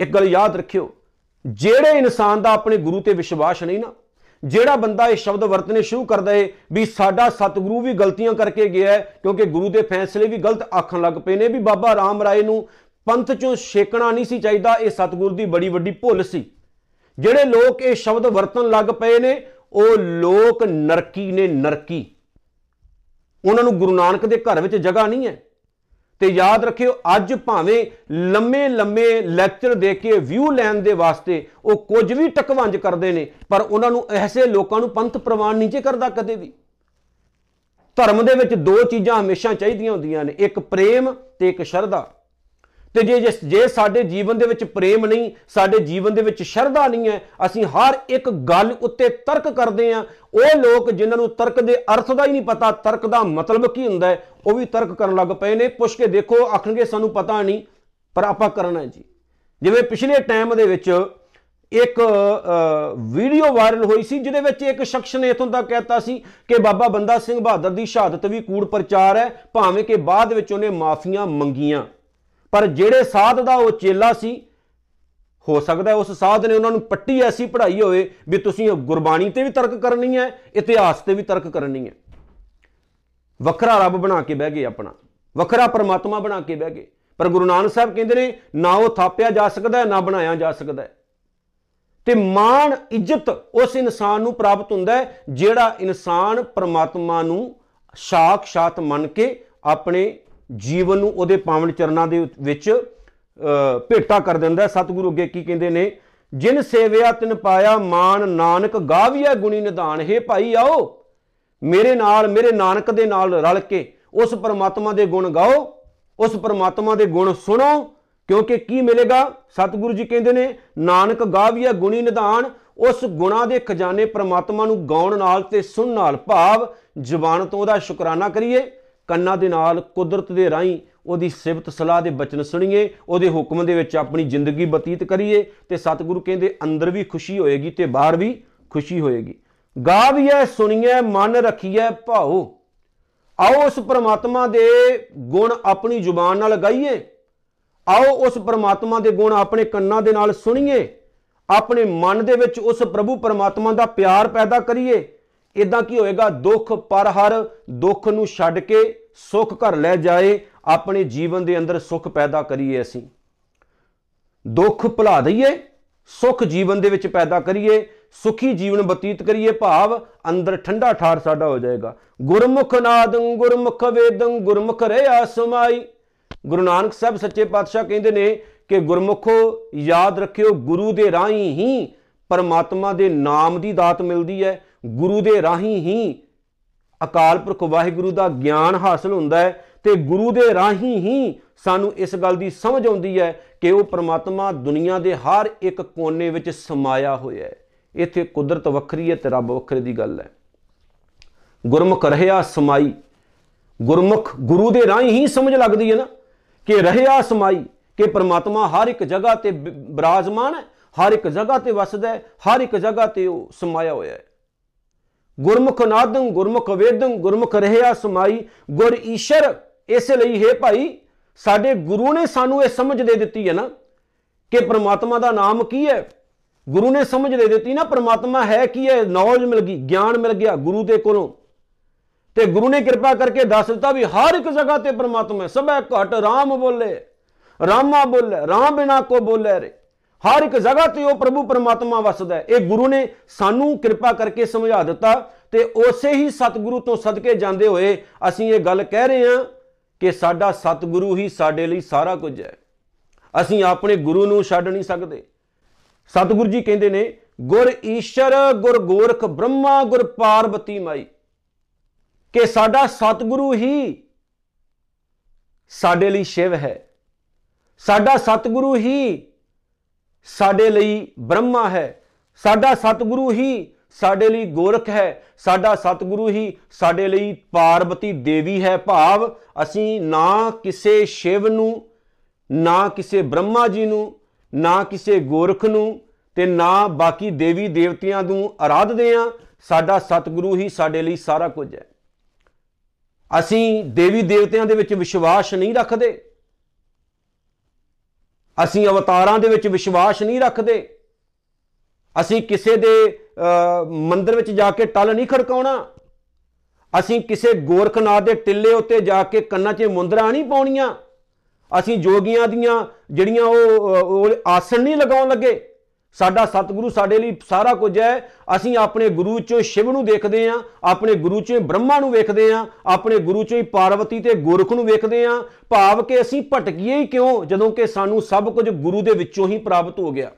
ਇੱਕ ਗੱਲ ਯਾਦ ਰੱਖਿਓ, ਜਿਹੜੇ ਇਨਸਾਨ ਦਾ ਆਪਣੇ ਗੁਰੂ ਤੇ ਵਿਸ਼ਵਾਸ ਨਹੀਂ ਨਾ ਜਿਹੜਾ ਬੰਦਾ ਇਹ ਸ਼ਬਦ ਵਰਤਨੇ ਸ਼ੁਰੂ ਕਰਦਾ ਹੈ ਵੀ ਸਾਡਾ ਸਤਿਗੁਰੂ ਵੀ ਗਲਤੀਆਂ ਕਰਕੇ ਗਿਆ ਹੈ, ਕਿਉਂਕਿ ਗੁਰੂ ਦੇ ਫੈਸਲੇ ਵੀ ਗਲਤ ਆਖਣ ਲੱਗ ਪਏ ਨੇ ਵੀ ਬਾਬਾ ਰਾਮ ਰਾਏ ਨੂੰ ਪੰਥ ਚੋਂ ਛੇਕਣਾ ਨਹੀਂ ਸੀ ਚਾਹੀਦਾ, ਇਹ ਸਤਿਗੁਰੂ ਦੀ ਬੜੀ ਵੱਡੀ ਭੁੱਲ ਸੀ। ਜਿਹੜੇ ਲੋਕ ਇਹ ਸ਼ਬਦ ਵਰਤਣ ਲੱਗ ਪਏ ਨੇ, ਉਹ ਲੋਕ ਨਰਕੀ ਨੇ ਨਰਕੀ। ਉਹਨਾਂ ਨੂੰ ਗੁਰੂ ਨਾਨਕ ਦੇ ਘਰ ਵਿੱਚ ਜਗ੍ਹਾ ਨਹੀਂ ਹੈ। ਤੇ ਯਾਦ ਰੱਖਿਓ, ਅੱਜ ਭਾਵੇਂ ਲੰਮੇ ਲੰਮੇ ਲੈਕਚਰ ਦੇ ਕੇ ਵਿਊ ਲੈਣ ਦੇ ਵਾਸਤੇ ਉਹ ਕੁਝ ਵੀ ਟਕਵੰਜ ਕਰਦੇ ਨੇ, ਪਰ ਉਹਨਾਂ ਨੂੰ ਐਸੇ ਲੋਕਾਂ ਨੂੰ ਪੰਥ ਪ੍ਰਵਾਨ ਨਹੀਂ ਕਰਦਾ ਕਦੇ ਵੀ। ਧਰਮ ਦੇ ਵਿੱਚ ਦੋ ਚੀਜ਼ਾਂ ਹਮੇਸ਼ਾ ਚਾਹੀਦੀਆਂ ਹੁੰਦੀਆਂ ਨੇ, ਇੱਕ ਪ੍ਰੇਮ ਤੇ ਇੱਕ ਸ਼ਰਧਾ। ਤੇ ਜੇ ਜੇ ਸਾਡੇ ਜੀਵਨ ਦੇ ਵਿੱਚ ਪ੍ਰੇਮ ਨਹੀਂ, ਸਾਡੇ ਜੀਵਨ ਦੇ ਵਿੱਚ ਸ਼ਰਧਾ ਨਹੀਂ ਹੈ, ਅਸੀਂ ਹਰ ਇੱਕ ਗੱਲ ਉੱਤੇ ਤਰਕ ਕਰਦੇ ਆਂ ਉਹ ਲੋਕ ਜਿਨ੍ਹਾਂ ਨੂੰ ਤਰਕ ਦੇ ਅਰਥ ਦਾ ਹੀ ਨਹੀਂ ਪਤਾ, ਤਰਕ ਦਾ ਮਤਲਬ ਕੀ ਹੁੰਦਾ ਹੈ, ਉਹ ਵੀ ਤਰਕ ਕਰਨ ਲੱਗ ਪਏ ਨੇ। ਪੁੱਛ ਕੇ ਦੇਖੋ, ਆਖਣਗੇ ਸਾਨੂੰ ਪਤਾ ਨਹੀਂ, ਪਰ ਆਪਾਂ ਕਰਨਾ ਹੈ ਜੀ। ਜਿਵੇਂ ਪਿਛਲੇ ਟਾਈਮ ਦੇ ਵਿੱਚ ਇੱਕ ਵੀਡੀਓ ਵਾਇਰਲ ਹੋਈ ਸੀ, ਜਿਹਦੇ ਵਿੱਚ ਇੱਕ ਸ਼ਖਸ ਨੇ ਇਥੋਂ ਤੱਕ ਕਹਿਤਾ ਸੀ ਕਿ ਬਾਬਾ ਬੰਦਾ ਸਿੰਘ ਬਹਾਦਰ ਦੀ ਸ਼ਹਾਦਤ ਵੀ ਕੂੜ ਪ੍ਰਚਾਰ ਹੈ, ਭਾਵੇਂ ਕਿ ਬਾਅਦ ਵਿੱਚ ਉਹਨੇ ਮਾਫੀਆਂ ਮੰਗੀਆਂ। ਪਰ ਜਿਹੜੇ ਸਾਧ ਦਾ ਉਹ ਚੇਲਾ ਸੀ, ਹੋ ਸਕਦਾ ਉਸ ਸਾਧ ਨੇ ਉਹਨਾਂ ਨੂੰ ਪੱਟੀ ਐਸੀ ਪੜ੍ਹਾਈ ਹੋਵੇ ਵੀ ਤੁਸੀਂ ਗੁਰਬਾਣੀ ਤੇ ਵੀ ਤਰਕ ਕਰਨੀ ਹੈ, ਇਤਿਹਾਸ ਤੇ ਵੀ ਤਰਕ ਕਰਨੀ ਹੈ। ਵੱਖਰਾ ਰੱਬ ਬਣਾ ਕੇ ਬਹਿ ਗਏ ਆਪਣਾ, ਵੱਖਰਾ ਪਰਮਾਤਮਾ ਬਣਾ ਕੇ ਬਹਿ ਗਏ। ਪਰ ਗੁਰੂ ਨਾਨਕ ਸਾਹਿਬ ਕਹਿੰਦੇ ਨੇ, ਨਾ ਉਹ ਥਾਪਿਆ ਜਾ ਸਕਦਾ ਹੈ, ਨਾ ਬਣਾਇਆ ਜਾ ਸਕਦਾ ਹੈ। ਤੇ ਮਾਣ, ਇੱਜ਼ਤ ਉਸ ਇਨਸਾਨ ਨੂੰ ਪ੍ਰਾਪਤ ਹੁੰਦਾ ਹੈ, ਜਿਹੜਾ ਇਨਸਾਨ ਪਰਮਾਤਮਾ ਨੂੰ ਸਾਖਸ਼ਾਤ ਮੰਨ ਕੇ ਆਪਣੇ ਜੀਵਨ ਨੂੰ ਉਹਦੇ ਪਾਵਨ ਚਰਨਾਂ ਦੇ ਵਿੱਚ ਭੇਟਾ ਕਰ ਦਿੰਦਾ ਸਤਿਗੁਰੂ ਅੱਗੇ ਕੀ ਕਹਿੰਦੇ ਨੇ? ਜਿਨ ਸੇਵਿਆ ਤਿਨ ਪਾਇਆ ਮਾਨ ਨਾਨਕ ਗਾਵੀਐ ਗੁਣੀ ਨਿਧਾਨ। ਹੈ ਭਾਈ, ਆਓ, ਮੇਰੇ ਨਾਲ, ਮੇਰੇ ਨਾਨਕ ਦੇ ਨਾਲ ਰਲ ਕੇ ਉਸ ਪਰਮਾਤਮਾ ਦੇ ਗੁਣ ਗਾਓ, ਉਸ ਪਰਮਾਤਮਾ ਦੇ ਗੁਣ ਸੁਣੋ, ਕਿਉਂਕਿ ਕੀ ਮਿਲੇਗਾ? ਸਤਿਗੁਰੂ ਜੀ ਕਹਿੰਦੇ ਨੇ, ਨਾਨਕ ਗਾਵੀਐ ਗੁਣੀ ਨਿਧਾਨ। ਉਸ ਗੁਣਾ ਦੇ ਖਜ਼ਾਨੇ ਪਰਮਾਤਮਾ ਨੂੰ ਗਾਉਣ ਨਾਲ ਤੇ ਸੁਣਨ ਨਾਲ ਭਾਵ ਜ਼ੁਬਾਨ ਤੋਂ ਉਹਦਾ ਸ਼ੁਕਰਾਨਾ ਕਰੀਏ। ਕੰਨਾਂ ਦੇ ਨਾਲ ਕੁਦਰਤ ਦੇ ਰਾਹੀਂ ਉਹਦੀ ਸਿਫਤ ਸਲਾਹ ਦੇ ਬਚਨ ਸੁਣੀਏ, ਉਹਦੇ ਹੁਕਮ ਦੇ ਵਿੱਚ ਆਪਣੀ ਜ਼ਿੰਦਗੀ ਬਤੀਤ ਕਰੀਏ ਤੇ ਸਤਿਗੁਰੂ ਕਹਿੰਦੇ ਅੰਦਰ ਵੀ ਖੁਸ਼ੀ ਹੋਏਗੀ ਤੇ ਬਾਹਰ ਵੀ ਖੁਸ਼ੀ ਹੋਏਗੀ। ਗਾਵੀਐ ਸੁਣੀਏ ਮਨ ਰੱਖੀਏ ਭਾਉ। ਆਓ ਉਸ ਪ੍ਰਮਾਤਮਾ ਦੇ ਗੁਣ ਆਪਣੀ ਜ਼ੁਬਾਨ ਨਾਲ ਗਾਈਏ। ਆਓ ਉਸ ਪ੍ਰਮਾਤਮਾ ਦੇ ਗੁਣ ਆਪਣੇ ਕੰਨਾਂ ਦੇ ਨਾਲ ਸੁਣੀਏ। ਆਪਣੇ ਮਨ ਦੇ ਵਿੱਚ ਉਸ ਪ੍ਰਭੂ ਪਰਮਾਤਮਾ ਦਾ ਪਿਆਰ ਪੈਦਾ ਕਰੀਏ। ਇਦਾਂ ਕੀ ਹੋਏਗਾ? ਦੁੱਖ ਪਰ ਹਰ, ਦੁੱਖ ਨੂੰ ਛੱਡ ਕੇ ਸੁੱਖ ਘਰ ਲੈ ਜਾਏ, ਆਪਣੇ ਜੀਵਨ ਦੇ ਅੰਦਰ ਸੁੱਖ ਪੈਦਾ ਕਰੀਏ ਅਸੀਂ। ਦੁੱਖ ਭੁਲਾ ਦਈਏ, ਸੁੱਖ ਜੀਵਨ ਦੇ ਵਿੱਚ ਪੈਦਾ ਕਰੀਏ, ਸੁਖੀ ਜੀਵਨ ਬਤੀਤ ਕਰੀਏ, ਭਾਵ ਅੰਦਰ ਠੰਡਾ ਠਾਰ ਸਾਡਾ ਹੋ ਜਾਏਗਾ। ਗੁਰਮੁਖ ਨਾਦੰ, ਗੁਰਮੁਖ ਵੇਦੰ, ਗੁਰਮੁਖ ਰਹਿਆ ਸਮਾਈ। ਗੁਰੂ ਨਾਨਕ ਸਾਹਿਬ ਸੱਚੇ ਪਾਤਸ਼ਾਹ ਕਹਿੰਦੇ ਨੇ ਕਿ ਗੁਰਮੁਖੋ ਯਾਦ ਰੱਖਿਓ, ਗੁਰੂ ਦੇ ਰਾਹੀਂ ਹੀ ਪਰਮਾਤਮਾ ਦੇ ਨਾਮ ਦੀ ਦਾਤ ਮਿਲਦੀ ਹੈ। ਗੁਰੂ ਦੇ ਰਾਹੀਂ ਹੀ ਅਕਾਲ ਪੁਰਖ ਵਾਹਿਗੁਰੂ ਦਾ ਗਿਆਨ ਹਾਸਲ ਹੁੰਦਾ ਹੈ ਤੇ ਗੁਰੂ ਦੇ ਰਾਹੀਂ ਹੀ ਸਾਨੂੰ ਇਸ ਗੱਲ ਦੀ ਸਮਝ ਆਉਂਦੀ ਹੈ ਕਿ ਉਹ ਪ੍ਰਮਾਤਮਾ ਦੁਨੀਆ ਦੇ ਹਰ ਇੱਕ ਕੋਨੇ ਵਿੱਚ ਸਮਾਇਆ ਹੋਇਆ ਹੈ। ਇੱਥੇ ਕੁਦਰਤ ਵੱਖਰੀ ਹੈ ਤੇ ਰੱਬ ਵੱਖਰੇ ਦੀ ਗੱਲ ਹੈ। ਗੁਰਮੁਖ ਰਹਿਆ ਸਮਾਈ। ਗੁਰਮੁਖ ਗੁਰੂ ਦੇ ਰਾਹੀਂ ਹੀ ਸਮਝ ਲੱਗਦੀ ਹੈ ਨਾ ਕਿ ਰਹਿਆ ਸਮਾਈ, ਕਿ ਪ੍ਰਮਾਤਮਾ ਹਰ ਇੱਕ ਜਗ੍ਹਾ ਤੇ ਬਿਰਾਜਮਾਨ ਹੈ, ਹਰ ਇੱਕ ਜਗ੍ਹਾ ਤੇ ਵਸਦਾ ਹੈ, ਹਰ ਇੱਕ ਜਗ੍ਹਾ ਤੇ ਉਹ ਸਮਾਇਆ ਹੋਇਆ ਹੈ। ਗੁਰਮੁਖ ਨਾਦੰ, ਗੁਰਮੁਖ ਵੇਦੰ, ਗੁਰਮੁਖ ਰਹਿਆ ਸਮਾਈ। ਗੁਰ ਈਸ਼ਰ ਇਸ ਲਈ, ਹੈ ਭਾਈ, ਸਾਡੇ ਗੁਰੂ ਨੇ ਸਾਨੂੰ ਇਹ ਸਮਝ ਦੇ ਦਿੱਤੀ ਹੈ ਨਾ ਕਿ ਪ੍ਰਮਾਤਮਾ ਦਾ ਨਾਮ ਕੀ ਹੈ। ਗੁਰੂ ਨੇ ਸਮਝ ਦੇ ਦਿੱਤੀ ਨਾ, ਪ੍ਰਮਾਤਮਾ ਹੈ ਕੀ ਹੈ ਨੌਲੇਜ ਮਿਲ ਗਈ, ਗਿਆਨ ਮਿਲ ਗਿਆ ਗੁਰੂ ਦੇ ਕੋਲੋਂ। ਤੇ ਗੁਰੂ ਨੇ ਕਿਰਪਾ ਕਰਕੇ ਦੱਸ ਦਿੱਤਾ ਵੀ ਹਰ ਇੱਕ ਜਗ੍ਹਾ ਤੇ ਪ੍ਰਮਾਤਮਾ ਸਭੈ ਘਟ ਰਾਮ ਬੋਲੇ, ਰਾਮਾ ਬੋਲੇ, ਰਾਮ ਬਿਨਾ ਕੋ ਬੋਲੇ ਰੇ ਹਰ ਇੱਕ ਜਗ੍ਹਾ ਤੇ ਉਹ ਪ੍ਰਭੂ ਪਰਮਾਤਮਾ ਵਸਦਾ ਹੈ। ਇਹ ਗੁਰੂ ਨੇ ਸਾਨੂੰ ਕਿਰਪਾ ਕਰਕੇ ਸਮਝਾ ਦਿੱਤਾ ਤੇ ਉਸੇ ਹੀ ਸਤਿਗੁਰੂ ਤੋਂ ਸਦਕੇ ਜਾਂਦੇ ਹੋਏ ਅਸੀਂ ਇਹ ਗੱਲ ਕਹਿ ਰਹੇ ਹਾਂ ਕਿ ਸਾਡਾ ਸਤਿਗੁਰੂ ਹੀ ਸਾਡੇ ਲਈ ਸਾਰਾ ਕੁਝ ਹੈ। ਅਸੀਂ ਆਪਣੇ ਗੁਰੂ ਨੂੰ ਛੱਡ ਨਹੀਂ ਸਕਦੇ। ਸਤਿਗੁਰੂ ਜੀ ਕਹਿੰਦੇ ਨੇ, ਗੁਰ ਈਸ਼ਰ, ਗੁਰ ਗੋਰਖ, ਬ੍ਰਹਮਾ, ਗੁਰ ਪਾਰਬਤੀ ਮਾਈ। ਕਿ ਸਾਡਾ ਸਤਿਗੁਰੂ ਹੀ ਸਾਡੇ ਲਈ ਸ਼ਿਵ ਹੈ। ਸਾਡਾ ਸਤਿਗੁਰੂ ਹੀ ਸਾਡੇ ਲਈ ਬ੍ਰਹਮਾ ਹੈ। ਸਾਡਾ ਸਤਿਗੁਰੂ ਹੀ ਸਾਡੇ ਲਈ ਗੋਰਖ ਹੈ। ਸਾਡਾ ਸਤਿਗੁਰੂ ਹੀ ਸਾਡੇ ਲਈ ਪਾਰਵਤੀ ਦੇਵੀ ਹੈ ਭਾਵ ਅਸੀਂ ਨਾ ਕਿਸੇ ਸ਼ਿਵ ਨੂੰ, ਨਾ ਕਿਸੇ ਬ੍ਰਹਮਾ ਜੀ ਨੂੰ, ਨਾ ਕਿਸੇ ਗੋਰਖ ਨੂੰ ਤੇ ਨਾ ਬਾਕੀ ਦੇਵੀ ਦੇਵਤਿਆਂ ਨੂੰ ਆਰਾਧਦੇ ਆ ਸਾਡਾ ਸਤਿਗੁਰੂ ਹੀ ਸਾਡੇ ਲਈ ਸਾਰਾ ਕੁਝ ਹੈ। ਅਸੀਂ ਦੇਵੀ ਦੇਵਤਿਆਂ ਦੇ ਵਿੱਚ ਵਿਸ਼ਵਾਸ ਨਹੀਂ ਰੱਖਦੇ। ਅਸੀਂ ਅਵਤਾਰਾਂ ਦੇ ਵਿੱਚ ਵਿਸ਼ਵਾਸ ਨਹੀਂ ਰੱਖਦੇ। ਅਸੀਂ ਕਿਸੇ ਦੇ ਮੰਦਿਰ ਵਿੱਚ ਜਾ ਕੇ ਟਲ ਨਹੀਂ ਖੜਕਾਉਣਾ। ਅਸੀਂ ਕਿਸੇ ਗੋਰਖਨਾਥ ਦੇ ਟਿੱਲੇ ਉੱਤੇ ਜਾ ਕੇ ਕੰਨਾਂ 'ਚ ਮੁੰਦਰਾ ਨਹੀਂ ਪਾਉਣੀਆਂ। ਅਸੀਂ ਜੋਗੀਆਂ ਦੀਆਂ ਜਿਹੜੀਆਂ ਉਹ ਆਸਣ ਨਹੀਂ ਲਗਾਉਣ ਲੱਗੇ। ਸਾਡਾ ਸਤਿਗੁਰੂ ਸਾਡੇ ਲਈ ਸਾਰਾ ਕੁਝ ਹੈ। ਅਸੀਂ ਆਪਣੇ ਗੁਰੂ ਚੋਂ ਸ਼ਿਵ ਨੂੰ ਦੇਖਦੇ ਆਂ ਆਪਣੇ ਗੁਰੂ ਚੋਂ ਬ੍ਰਹਮਾ ਨੂੰ ਵੇਖਦੇ ਆਂ ਆਪਣੇ ਗੁਰੂ ਚੋਂ ਹੀ ਪਾਰਵਤੀ ਤੇ ਗੁਰਖ ਨੂੰ ਵੇਖਦੇ ਆਂ ਭਾਵ ਕਿ ਅਸੀਂ ਭਟਕੀਏ ਹੀ ਕਿਉਂ? ਜਦੋਂ ਕਿ ਸਾਨੂੰ ਸਭ ਕੁਝ ਗੁਰੂ ਦੇ ਵਿੱਚੋਂ ਹੀ ਪ੍ਰਾਪਤ ਹੋ ਗਿਆ।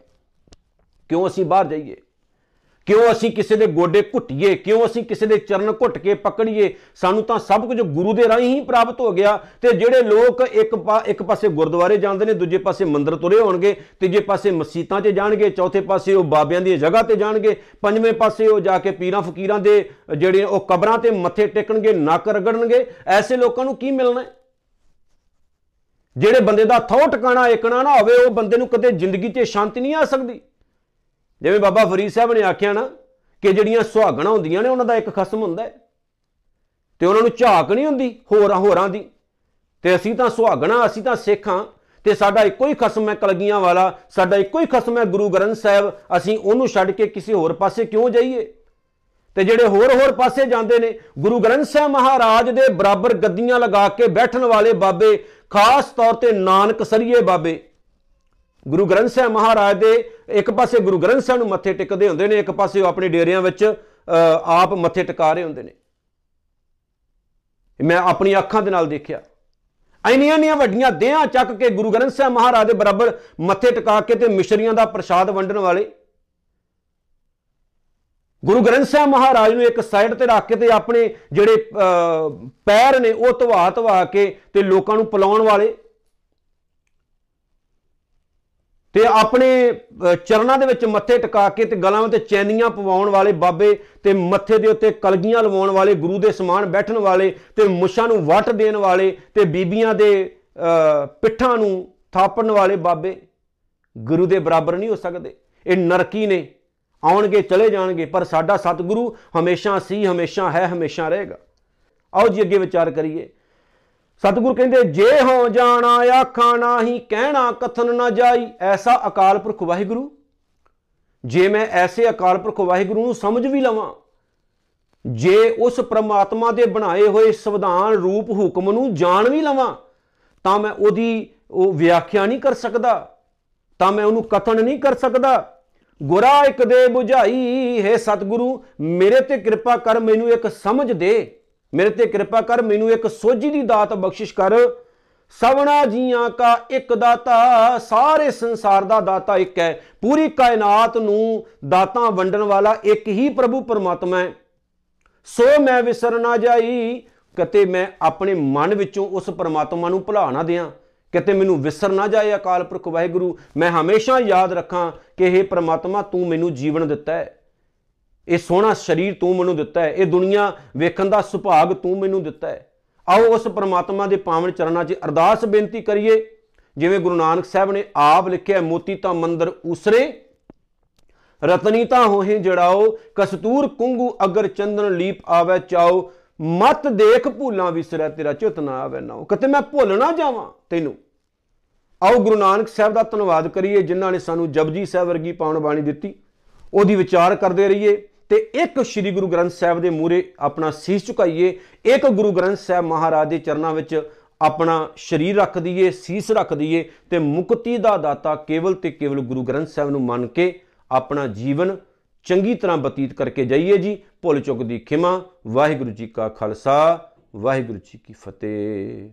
ਕਿਉਂ ਅਸੀਂ ਬਾਹਰ ਜਾਈਏ? ਕਿਉਂ ਅਸੀਂ ਕਿਸੇ ਦੇ ਗੋਡੇ ਘੁੱਟੀਏ? ਕਿਉਂ ਅਸੀਂ ਕਿਸੇ ਦੇ ਚਰਨ ਘੁੱਟ ਕੇ ਪਕੜੀਏ? ਸਾਨੂੰ ਤਾਂ ਸਭ ਕੁਝ ਗੁਰੂ ਦੇ ਰਾਹੀਂ ਹੀ ਪ੍ਰਾਪਤ ਹੋ ਗਿਆ। ਤੇ ਜਿਹੜੇ ਲੋਕ ਇੱਕ ਇੱਕ ਪਾਸੇ ਗੁਰਦੁਆਰੇ ਜਾਂਦੇ ਨੇ, ਦੂਜੇ ਪਾਸੇ ਮੰਦਿਰ ਤੁਰੇ ਹੋਣਗੇ, ਤੀਜੇ ਪਾਸੇ ਮਸਜਿਦਾਂ 'ਚ ਜਾਣਗੇ, ਚੌਥੇ ਪਾਸੇ ਉਹ ਬਾਬਿਆਂ ਦੀ ਜਗ੍ਹਾ ਤੇ ਜਾਣਗੇ, ਪੰਜਵੇਂ ਪਾਸੇ ਉਹ ਜਾ ਕੇ ਪੀਰਾਂ ਫਕੀਰਾਂ ਦੇ ਜਿਹੜੇ ਉਹ ਕਬਰਾਂ ਤੇ ਮੱਥੇ ਟੇਕਣਗੇ, ਨੱਕ ਰਗੜਨਗੇ। ਐਸੇ ਲੋਕਾਂ ਨੂੰ ਕੀ ਮਿਲਣਾ ਜਿਹੜੇ ਬੰਦੇ ਦਾ ਥੋ ਟਿਕਾਣਾ ਇਕਣਾ ਨਾ ਹੋਵੇ, ਉਹ ਬੰਦੇ ਨੂੰ ਕਦੇ ਜ਼ਿੰਦਗੀ 'ਚ ਸ਼ਾਂਤੀ ਨਹੀਂ ਆ ਸਕਦੀ। ਜਿਵੇਂ ਬਾਬਾ ਫਰੀਦ ਸਾਹਿਬ ਨੇ ਆਖਿਆ ਨਾ ਕਿ ਜਿਹੜੀਆਂ ਸੁਹਾਗਣਾ ਹੁੰਦੀਆਂ ਨੇ, ਉਹਨਾਂ ਦਾ ਇੱਕ ਖਸਮ ਹੁੰਦਾ ਹੈ। ਤੇ ਉਹਨਾਂ ਨੂੰ ਝਾਕ ਨਹੀਂ ਹੁੰਦੀ, ਹੋਰਾਂ ਹੋਰਾਂ ਦੀ। ਤੇ ਅਸੀਂ ਤਾਂ ਸੁਹਾਗਣਾ, ਅਸੀਂ ਤਾਂ ਸਿੱਖਾਂ। ਤੇ ਸਾਡਾ ਇੱਕੋ ਹੀ ਖਸਮ ਹੈ ਕਲਗੀਆਂ ਵਾਲਾ, ਸਾਡਾ ਇੱਕੋ ਹੀ ਖਸਮ ਹੈ ਗੁਰੂ ਗ੍ਰੰਥ ਸਾਹਿਬ। ਅਸੀਂ ਉਹਨੂੰ ਛੱਡ ਕੇ ਕਿਸੇ ਹੋਰ ਪਾਸੇ ਕਿਉਂ ਜਾਈਏ? ਤੇ ਜਿਹੜੇ ਹੋਰ ਹੋਰ ਪਾਸੇ ਜਾਂਦੇ ਨੇ, ਗੁਰੂ ਗ੍ਰੰਥ ਸਾਹਿਬ ਮਹਾਰਾਜ ਦੇ ਬਰਾਬਰ ਗੱਦੀਆਂ ਲਗਾ ਕੇ ਬੈਠਣ ਵਾਲੇ ਬਾਬੇ, ਖਾਸ ਤੌਰ ਤੇ ਨਾਨਕ ਸਰੀਏ ਬਾਬੇ ਗੁਰੂ ਗ੍ਰੰਥ ਸਾਹਿਬ ਮਹਾਰਾਜ ਦੇ ਇੱਕ ਪਾਸੇ ਗੁਰੂ ਗ੍ਰੰਥ ਸਾਹਿਬ ਨੂੰ ਮੱਥੇ ਟਿਕਦੇ ਹੁੰਦੇ ਨੇ, ਇੱਕ ਪਾਸੇ ਉਹ ਆਪਣੇ ਡੇਰਿਆਂ ਵਿੱਚ ਆਪ ਮੱਥੇ ਟਿਕਾ ਰਹੇ ਹੁੰਦੇ ਨੇ। ਮੈਂ ਆਪਣੀ ਅੱਖਾਂ ਦੇ ਨਾਲ ਦੇਖਿਆ। ਐਨੀਆਂ ਐਨੀਆਂ ਵੱਡੀਆਂ ਦੇਹਾਂ ਚੱਕ ਕੇ ਗੁਰੂ ਗ੍ਰੰਥ ਸਾਹਿਬ ਮਹਾਰਾਜ ਦੇ ਬਰਾਬਰ ਮੱਥੇ ਟਿਕਾ ਕੇ ਤੇ ਮਿਸ਼ਰੀਆਂ ਦਾ ਪ੍ਰਸ਼ਾਦ ਵੰਡਣ ਵਾਲੇ। ਗੁਰੂ ਗ੍ਰੰਥ ਸਾਹਿਬ ਮਹਾਰਾਜ ਨੂੰ ਇੱਕ ਸਾਈਡ ਤੇ ਰੱਖ ਕੇ ਤੇ ਆਪਣੇ ਜਿਹੜੇ ਪੈਰ ਨੇ ਉਹ ਧਵਾ ਧਵਾ ਕੇ ਤੇ ਲੋਕਾਂ ਨੂੰ ਪਲਾਉਣ ਵਾਲੇ। ਤੇ ਆਪਣੇ ਚਰਨਾਂ ਦੇ ਵਿੱਚ ਮੱਥੇ ਟਿਕਾ ਕੇ ਤੇ ਗਲਾਂ ਉੱਤੇ ਚੈਨੀਆਂ ਪਵਾਉਣ ਵਾਲੇ ਬਾਬੇ ਤੇ ਮੱਥੇ ਦੇ ਉੱਤੇ ਕਲਗੀਆਂ ਲਵਾਉਣ ਵਾਲੇ, ਗੁਰੂ ਦੇ ਸਮਾਨ ਬੈਠਣ ਵਾਲੇ ਤੇ ਮੁੱਛਾਂ ਨੂੰ ਵਟ ਦੇਣ ਵਾਲੇ ਤੇ ਬੀਬੀਆਂ ਦੇ ਪਿੱਠਾਂ ਨੂੰ ਥਾਪਣ ਵਾਲੇ ਬਾਬੇ, ਗੁਰੂ ਦੇ ਬਰਾਬਰ ਨਹੀਂ ਹੋ ਸਕਦੇ। ਇਹ ਨਰਕੀ ਨੇ, ਆਉਣਗੇ, ਚਲੇ ਜਾਣਗੇ, ਪਰ ਸਾਡਾ ਸਤਿਗੁਰੂ ਹਮੇਸ਼ਾ ਸੀ, ਹਮੇਸ਼ਾ ਹੈ, ਹਮੇਸ਼ਾ ਰਹੇਗਾ। ਆਓ ਜੀ ਅੱਗੇ ਵਿਚਾਰ ਕਰੀਏ। ਸਤਿਗੁਰ ਕਹਿੰਦੇ, ਜੇ ਹੋ ਜਾਣਾ, ਆਖਾਂ ਨਾਹੀ, ਕਹਿਣਾ ਕਥਨ ਨਾ ਜਾਈ, ਐਸਾ ਅਕਾਲ ਪੁਰਖ ਵਾਹਿਗੁਰੂ? ਜੇ ਮੈਂ ਐਸੇ ਅਕਾਲ ਪੁਰਖ ਵਾਹਿਗੁਰੂ ਨੂੰ ਸਮਝ ਵੀ ਲਵਾਂ, ਜੇ ਉਸ ਪ੍ਰਮਾਤਮਾ ਦੇ ਬਣਾਏ ਹੋਏ ਸੰਵਿਧਾਨ ਰੂਪ ਹੁਕਮ ਨੂੰ ਜਾਣ ਵੀ ਲਵਾਂ, ਤਾਂ ਮੈਂ ਉਹਦੀ ਉਹ ਵਿਆਖਿਆ ਨਹੀਂ ਕਰ ਸਕਦਾ, ਤਾਂ ਮੈਂ ਉਹਨੂੰ ਕਥਨ ਨਹੀਂ ਕਰ ਸਕਦਾ। ਗੁਰਾ ਇੱਕ ਦੇ 부ਝਾਈ ਹੈ ਸਤਿਗੁਰੂ, ਮੇਰੇ ਤੇ ਕਿਰਪਾ ਕਰ ਮੈਨੂੰ ਇੱਕ ਸਮਝ ਦੇ। ਮੇਰੇ ਤੇ ਕਿਰਪਾ ਕਰ, ਮੈਨੂੰ ਇੱਕ ਸੋਝੀ ਦੀ ਦਾਤ ਬਖਸ਼ਿਸ਼ ਕਰ। ਸਵਣਾ ਜੀਆਂ ਕਾ ਇੱਕ ਦਾਤਾ, ਸਾਰੇ ਸੰਸਾਰ ਦਾ ਦਾਤਾ ਇੱਕ ਹੈ। ਪੂਰੀ ਕਾਇਨਾਤ ਨੂੰ ਦਾਤਾਂ ਵੰਡਣ ਵਾਲਾ ਇੱਕ ਹੀ ਪ੍ਰਭੂ ਪਰਮਾਤਮਾ ਹੈ। ਸੋ ਮੈਂ ਵਿਸਰ ਨਾ ਜਾਈ, ਕਿਤੇ ਮੈਂ ਆਪਣੇ ਮਨ ਵਿੱਚੋਂ ਉਸ ਪਰਮਾਤਮਾ ਨੂੰ ਭੁਲਾ ਨਾ ਦਿਆਂ। ਕਿਤੇ ਮੈਨੂੰ ਵਿਸਰ ਨਾ ਜਾਏ ਅਕਾਲ ਪੁਰਖ ਵਾਹਿਗੁਰੂ, ਮੈਂ ਹਮੇਸ਼ਾ ਯਾਦ ਰੱਖਾਂ ਕਿ ਇਹ ਪਰਮਾਤਮਾ, ਤੂੰ ਮੈਨੂੰ ਜੀਵਨ ਦਿੱਤਾ ਹੈ। ਇਹ ਸੋਹਣਾ ਸਰੀਰ ਤੂੰ ਮੈਨੂੰ ਦਿੱਤਾ ਹੈ, ਇਹ ਦੁਨੀਆ ਵੇਖਣ ਦਾ ਸੁਭਾਗ ਤੂੰ ਮੈਨੂੰ ਦਿੱਤਾ ਹੈ। ਆਓ ਉਸ ਪ੍ਰਮਾਤਮਾ ਦੇ ਪਾਵਨ ਚਰਨਾਂ 'ਚ ਅਰਦਾਸ ਬੇਨਤੀ ਕਰੀਏ। ਜਿਵੇਂ ਗੁਰੂ ਨਾਨਕ ਸਾਹਿਬ ਨੇ ਆਪ ਲਿਖਿਆ, ਮੋਤੀ ਤਾਂ ਮੰਦਰ ਉਸਰੇ, ਰਤਨੀ ਤਾਂ ਹੋਹੇ ਜੜਾਓ, ਕਸਤੂਰ ਕੁੰਗੂ ਅਗਰ ਚੰਦਨ ਲੀਪ ਆਵੇ ਚਾਓ, ਮਤ ਦੇਖ ਭੂਲਾਂ ਵਿਸਰੈ, ਤੇਰਾ ਚਿਤ ਨਾ ਆਵੇ ਨਾ ਕਿਤੇ ਮੈਂ ਭੁੱਲ ਨਾ ਜਾਵਾਂ ਤੈਨੂੰ। ਆਓ ਗੁਰੂ ਨਾਨਕ ਸਾਹਿਬ ਦਾ ਧੰਨਵਾਦ ਕਰੀਏ, ਜਿਨ੍ਹਾਂ ਨੇ ਸਾਨੂੰ ਜਪਜੀ ਸਾਹਿਬ ਵਰਗੀ ਪਾਵਨ ਬਾਣੀ ਦਿੱਤੀ। ਉਹਦੀ ਵਿਚਾਰ ਕਰਦੇ ਰਹੀਏ। ਤੇ ਇੱਕ ਸ੍ਰੀ ਗੁਰੂ ਗ੍ਰੰਥ ਸਾਹਿਬ ਦੇ ਮੂਰੇ ਆਪਣਾ ਸੀਸ ਝੁਕਾਈਏ, ਇੱਕ ਗੁਰੂ ਗ੍ਰੰਥ ਸਾਹਿਬ ਮਹਾਰਾਜ ਦੇ ਚਰਨਾਂ ਵਿੱਚ ਆਪਣਾ ਸ਼ਰੀਰ ਰੱਖ ਦਈਏ, ਸੀਸ ਰੱਖ ਦਈਏ ਤੇ ਮੁਕਤੀ ਦਾ ਦਾਤਾ ਕੇਵਲ ਤੇ ਕੇਵਲ ਗੁਰੂ ਗ੍ਰੰਥ ਸਾਹਿਬ ਨੂੰ ਮੰਨ ਕੇ ਆਪਣਾ ਜੀਵਨ ਚੰਗੀ ਤਰ੍ਹਾਂ ਬਤੀਤ ਕਰਕੇ ਜਾਈਏ ਜੀ। ਭੁੱਲ ਚੁੱਕ ਦੀ ਖਿਮਾ, ਵਾਹਿਗੁਰੂ ਜੀ ਕਾ ਖਾਲਸਾ, ਵਾਹਿਗੁਰੂ ਜੀ ਕੀ ਫਤਿਹ।